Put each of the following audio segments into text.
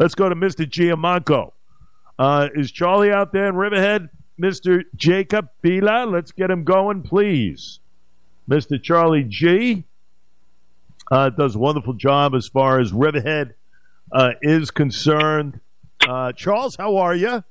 Let's go to Mr. Giamanco. Uh, is Charlie out there in Riverhead? Mr. Jacob Bila, let's get him going, please. Mr. Charlie G uh, does a wonderful job as far as Riverhead uh, is concerned. Uh, Charles, how are you?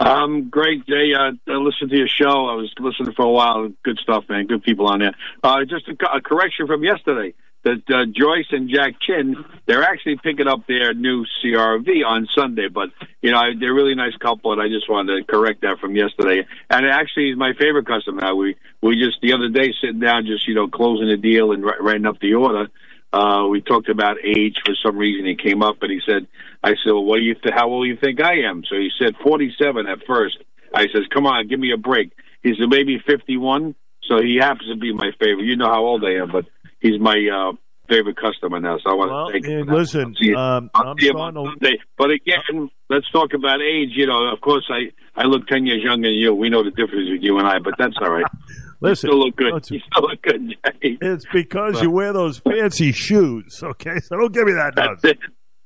Um, great, Jay. Uh, I listened to your show. I was listening for a while. Good stuff, man. Good people on there. Uh, just a, a correction from yesterday that uh, Joyce and Jack Chin, they're actually picking up their new CRV on Sunday. But you know, they're a really nice couple, and I just wanted to correct that from yesterday. And actually, he's my favorite customer. We we just the other day sitting down, just you know, closing the deal and writing up the order. Uh, we talked about age for some reason. He came up and he said, "I said, well, what do you? Th- how old do you think I am?" So he said, "47 at first. I says, "Come on, give me a break." He said, "Maybe 51." So he happens to be my favorite. You know how old I am, but he's my uh, favorite customer now. So I want well, to thank him. Listen, um, I'm starting to- Sunday. But again, let's talk about age. You know, of course, I I look 10 years younger than you. We know the difference with you and I, but that's all right. listen. you still look good. it's- You still look good, Jay. It's because you wear those fancy shoes, okay? So don't give me that nonsense.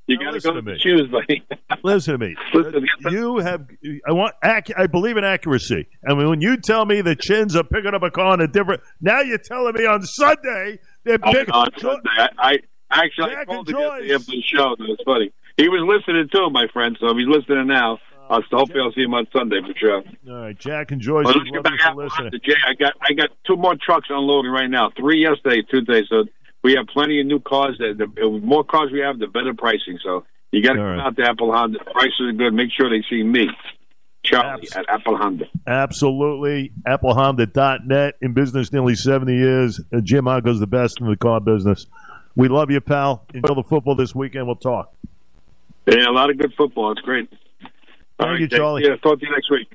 You got to go to to me. the shoes, buddy. Listen to me. Listen, You have. I want. Ac- I believe in accuracy. I mean, when you tell me the Chins are picking up a car on a different, now you're telling me on Sunday they're Oh, picking. no, on Sunday. I, I actually I Jack called him yesterday Joyce. after the show. That was funny. He was listening too, my friend. So if he's listening now, uh, I'll hopefully I'll see him on Sunday for sure. All right, Jack and Joyce. Well, let's get back out to Jay. I got I got two more trucks unloading right now. Three yesterday, two today. So we have plenty of new cars. The, the more cars we have, the better pricing. So you got to come right. out to Apple Honda. The prices are good. Make sure they see me, Charlie, Abs- at Apple Honda. Absolutely. AppleHonda.net in business nearly 70 years. Uh, Giamanco's the best in the car business. We love you, pal. Enjoy the football this weekend. We'll talk. Yeah, a lot of good football. It's great. All Thank right, you. Charlie. Yeah, talk to you next week.